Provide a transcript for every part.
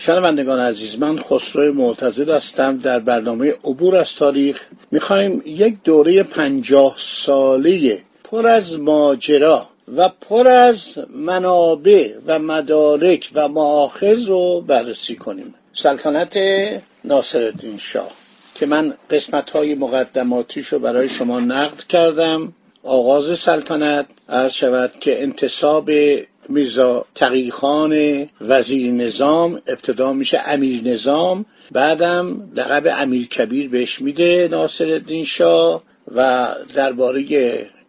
شنوندگان عزیز من خسرو معتزد هستم. در برنامه عبور از تاریخ می‌خوایم یک دوره پنجاه ساله پر از ماجرا و پر از منابع و مدارک و معاخذ رو بررسی کنیم. سلطنت ناصرالدین شاه که من قسمت های مقدماتیش رو برای شما نقد کردم. آغاز سلطنت عرض شود که انتصاب میرزا تقیخان وزیر نظام ابتدا میشه امیر نظام بعدم لقب امیر کبیر بهش میده ناصر الدین شاه و درباره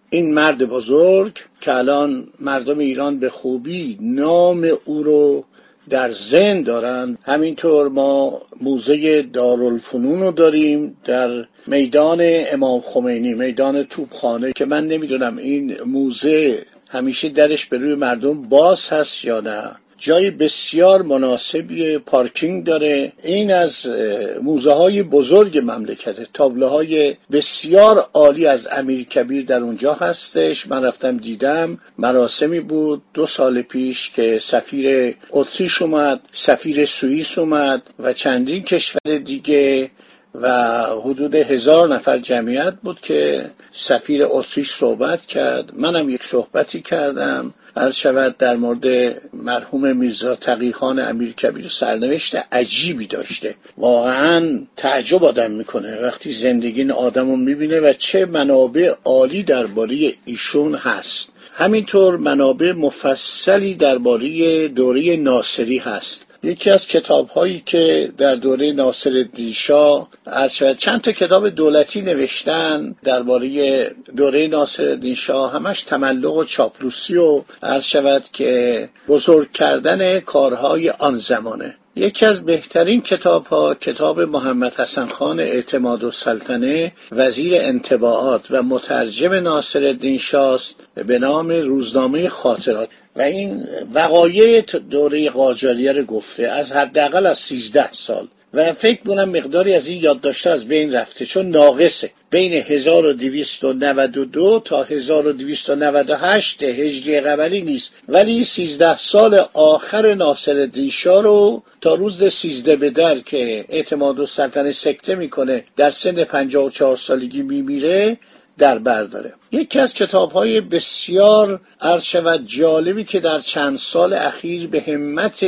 این مرد بزرگ که الان مردم ایران به خوبی نام او رو در زن دارند. همینطور ما موزه دارالفنون رو داریم در میدان امام خمینی میدان توپخانه که من نمی‌دونم این موزه همیشه درش به روی مردم باز هست یا نه؟ جای بسیار مناسبی پارکینگ داره. این از موزه های بزرگ مملکته. تابلوهای بسیار عالی از امیر کبیر در اونجا هستش. من رفتم دیدم. مراسمی بود. دو سال پیش که سفیر اتریش اومد سفیر سوئیس اومد و چندین کشور دیگه و حدود هزار نفر جمعیت بود که سفیر اتریش صحبت کرد. منم یک صحبتی کردم. عرض شود در مورد مرحوم میرزا تقیخان امیر کبیر سرنوشت عجیبی داشته. واقعا تعجب آدم می‌کنه. وقتی زندگی آدم رو می‌بینه و چه منابع عالی درباره ایشون هست. همینطور منابع مفصلی درباره دوره ناصری هست. یکی از کتاب هایی که در دوره ناصر دیشا چند تا کتاب دولتی نوشتن درباره دوره ناصر دیشا همش تملق و چاپلوسی و عرض شود که بزرگ کردن کارهای آن زمانه. یکی از بهترین کتاب ها کتاب محمد حسن خان اعتماد و سلطنه وزیر انتباعات و مترجم ناصر الدین شاست به نام روزنامه خاطرات. و این وقایع دوره قاجاریه رو گفته از حداقل از 13 سال. و فکر کنم مقداری از این یادداشته از بین رفته چون ناقصه. بین 1292 تا 1298 هجری قمری نیست. ولی 13 سال آخر ناصر دیشا رو تا روز 13 به در که اعتماد و سلطنه سکته می‌کنه در سن 54 سالگی میمیره. در بر داره. یکی از کتاب های بسیار عرض شود جالبی که در چند سال اخیر به همت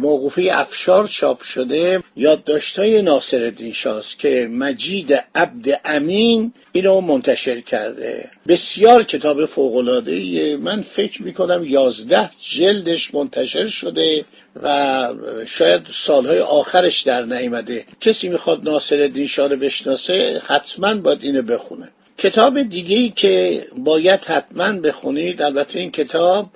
موقوفه افشار چاپ شده یادداشت‌های ناصر الدین شاست که مجید عبد امین اینو منتشر کرده. بسیار کتاب فوق‌العاده من فکر می‌کنم یازده جلدش منتشر شده و شاید سالهای آخرش در نیامده. کسی می‌خواد ناصر الدین شاه رو بشناسه حتما باید اینو بخونه. کتاب دیگه که باید حتما بخونید البته این کتاب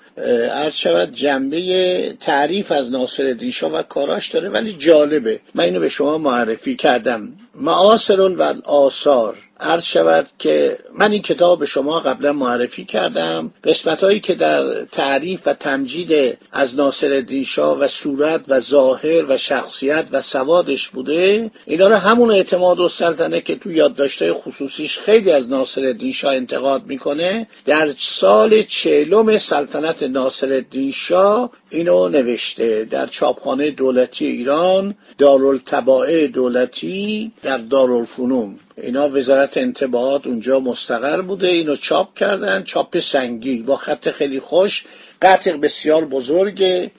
عرض شود جنبه تعریف از ناصر دیشا و کاراش داره ولی جالبه. من اینو به شما معرفی کردم. معاصر و آثار عرض شود که من این کتاب به شما قبلا معرفی کردم. قسمت هایی که در تعریف و تمجید از ناصر دیشا و صورت و ظاهر و شخصیت و سوادش بوده اینا رو همون اعتماد و سلطنه که تو یادداشت‌های خصوصیش خیلی از ناصر دیشا انتقاد می‌کنه در سال چهلم سلطنت ناصر دیشا اینو نوشته. در چاپخانه دولتی ایران دارالطباعه دولتی در دارالفنون. اینا وزارت انتباهات اونجا مستقر بوده اینو چاپ کردن چاپ سنگی با خط خیلی خوش قطع بسیار بزرگه.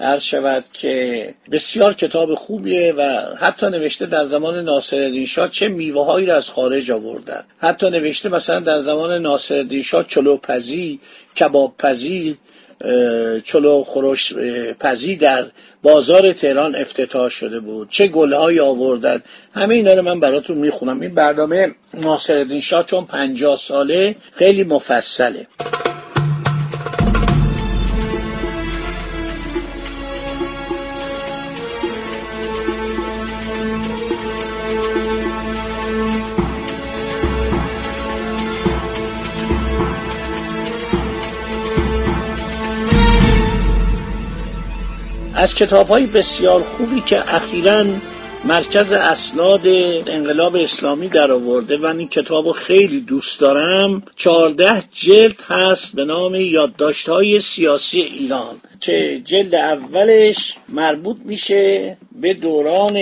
عرض شود که بسیار کتاب خوبیه و حتی نوشته در زمان ناصر شاه چه میوه هایی را از خارج آوردن. حتی نوشته مثلا در زمان ناصر شاه چلوپزی کباب پزی چلو خروش پزی در بازار تهران افتتاح شده بود. چه گلهایی آوردن. همه اینا رو من براتون می‌خونم. این برنامه ناصر شاه چون پنجاه ساله خیلی مفصله. از کتاب های بسیار خوبی که اخیرا مرکز اسناد انقلاب اسلامی در آورده و این کتاب خیلی دوست دارم چهارده جلد هست به نام یادداشت های سیاسی ایران که جلد اولش مربوط میشه به دوران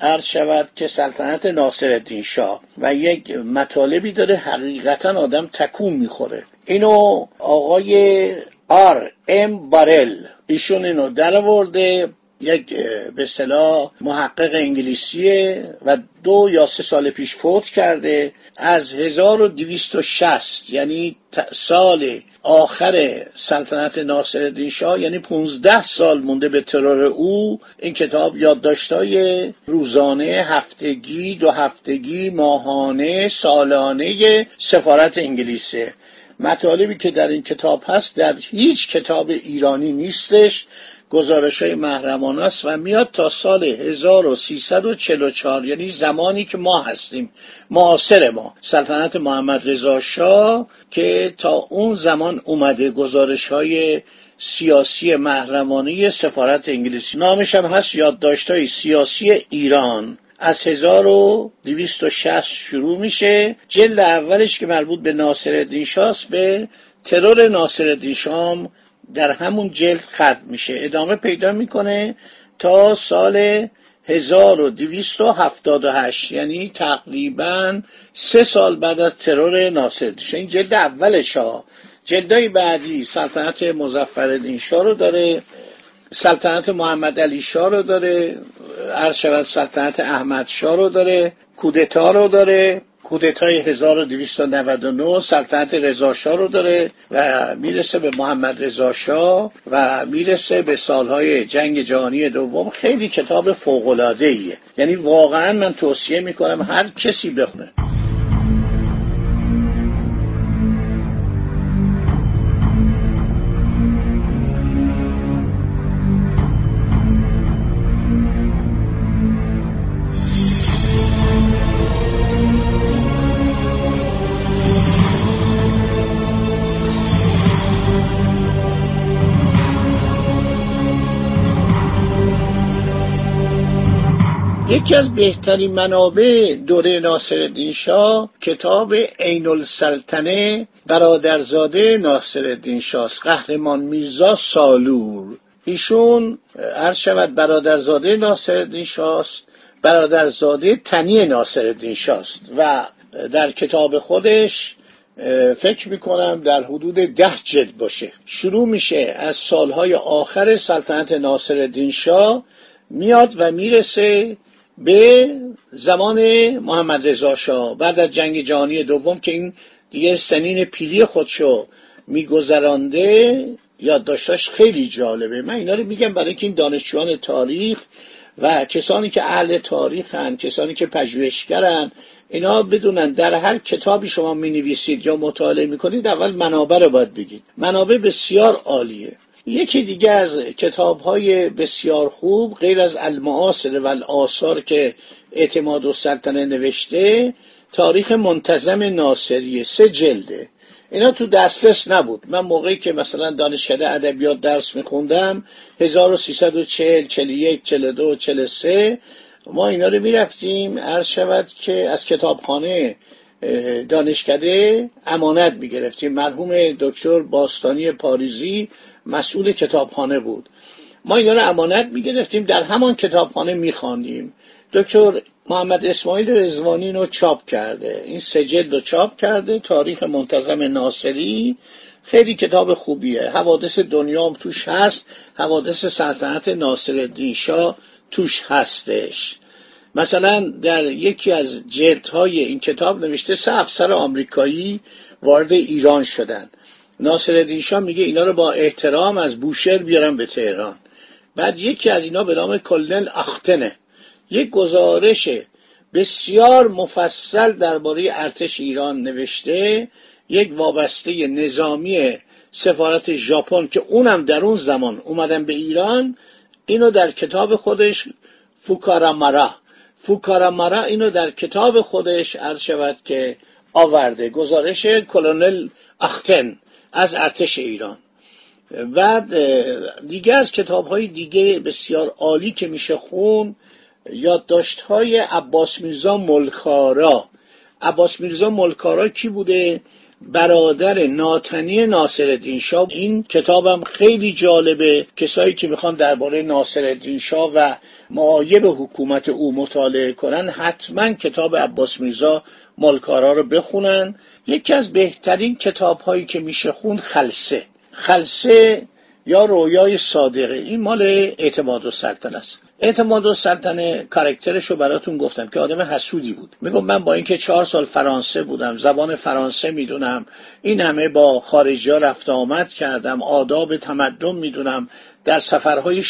عرض شود که سلطنت ناصر شاه و یک مطالبی داره حقیقتا آدم تکون می‌خوره. اینو آقای آر ام بارل ایشون اینو در آورده یک به اصطلاح محقق انگلیسیه و دو یا سه سال پیش فوت کرده. از 1260 یعنی سال آخر سلطنت ناصرالدین شاه یعنی 15 سال مونده به ترور او این کتاب یادداشت‌های روزانه هفتگی دو هفتگی ماهانه سالانه سفارت انگلیسه. مطالبی که در این کتاب هست در هیچ کتاب ایرانی نیستش گزارش های محرمانه است و میاد تا سال 1344 یعنی زمانی که ما هستیم معاصر ما سلطنت محمد رضا شاه که تا اون زمان اومده گزارش های سیاسی محرمانه سفارت انگلیسی نامش هم هست یادداشت های سیاسی ایران. از 1260 شروع میشه. جلد اولش که مربوط به ناصر شاست به ترور ناصر شام در همون جلد ختم میشه. ادامه پیدا می‌کنه تا سال 1278 یعنی تقریبا سه سال بعد از ترور ناصر این جلد اولش ها جلدهای بعدی سلطنت مزفر شاه رو داره. سلطنت محمد علی شاه رو داره عرض شود سلطنت احمد شاه رو داره کودتا رو داره کودتای 1299 سلطنت رضا رو داره و می‌رسه به محمد رضا شاه و می‌رسه به سالهای جنگ جهانی دوم. خیلی کتاب فوق العاده ایه یعنی واقعا من توصیه می‌کنم هر کسی بخونه. یکی از بهترین منابع دوره ناصر شاه کتاب عین السلطنه برادرزاده ناصر شاه قهرمان میرزا سالور. ایشون عرض شود برادرزاده ناصر شاست برادرزاده تنی ناصر شاست و در کتاب خودش فکر می‌کنم در حدود ده جلد باشه. شروع میشه از سالهای آخر سلطنت ناصر شاه میاد و می‌رسه به زمان محمد رضا شاه. بعد از جنگ جهانی دوم که این دیگه سنین پیری خودشو میگذرانده یادداشتاش خیلی جالبه. من اینا رو میگم برای که این دانشجویان تاریخ و کسانی که اهل تاریخن کسانی که پژوهشگرن اینا بدونن در هر کتابی شما می نویسید یا مطالعه می کنید اول منابع رو باید بگید. منابع بسیار عالیه. یکی دیگه از کتاب های بسیار خوب غیر از المعاصر و آثار که اعتماد و سلطنه نوشته تاریخ منتظم ناصریه سه جلده. اینا تو دسترس نبود. من موقعی که مثلا دانشکده ادبیات درس میخوندم 1340 41 42 43 ما اینا رو می‌رفتیم. عرض شود که از کتابخانه دانشکده امانت می‌گرفتیم. مرحوم دکتر باستانی پاریزی مسئول کتابخانه بود. ما اینا رو امانت می‌گرفتیم در همان کتابخانه میخواندیم دکتر محمد اسماعیل رزوانی رو چاپ کرده. این سجل رو چاپ کرده. تاریخ منتظم ناصری. خیلی کتاب خوبیه. حوادث دنیا توش هست. حوادث سلطنت ناصر شاه توش هستش. مثلا در یکی از جلدهای این کتاب نوشته سه افسر آمریکایی وارد ایران شدند ناصر شاه میگه اینا رو با احترام از بوشهر بیارم به تهران. بعد یکی از اینا به نام کلنل اختنه. یک گزارش بسیار مفصل درباره ارتش ایران نوشته. یک وابسته نظامی سفارت ژاپن که اونم در اون زمان اومدن به ایران. اینو در کتاب خودش فوکارامارا. فوکارامارا اینو در کتاب خودش عرض شود که آورده. گزارش کلونل اختن. از ارتش ایران. بعد دیگه از کتاب های دیگه بسیار عالی که میشه خون یادداشت های عباس میرزا ملکارا. عباس میرزا ملکارا کی بوده؟ برادر ناتنی ناصر شاه. این کتابم خیلی جالبه. کسایی که می‌خوان درباره ناصر شاه و معایب حکومت او مطالعه کنن حتما کتاب عباس میرزا مالکارا رو بخونن. یکی از بهترین کتاب هایی که میشه خون خلصه خلصه یا رویای صادقه. این مال اعتماد و سلطنه است. اعتماد و سلطنه کارکترش رو براتون گفتم که آدم حسودی بود. میگم من با اینکه چهار سال فرانسه بودم زبان فرانسه می‌دونم این همه با خارجی ها رفت آمد کردم آداب تمدن می‌دونم. در سفرهای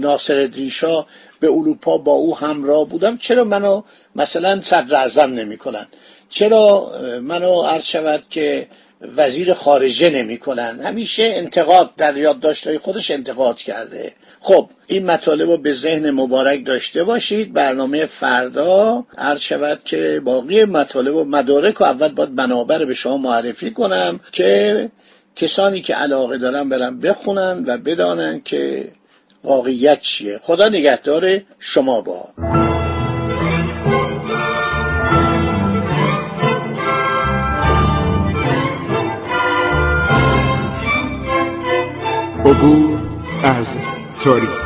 ناصر شاه به اروپا با او همراه بودم. چرا منو مثلا صدر اعظم نمی کنن چرا منو عرض شود که وزیر خارجه نمی کنن همیشه انتقاد در یادداشتهای خودش انتقاد کرده. خب این مطالب رو به ذهن مبارک داشته باشید. برنامه فردا عرض شود که باقی مطالب و مدارک و اول باید منابر به شما معرفی کنم که کسانی که علاقه دارن برن بخونن و بدانن که واقعیت چیه؟ خدا نگهدار شما با. عبور از تاریخ.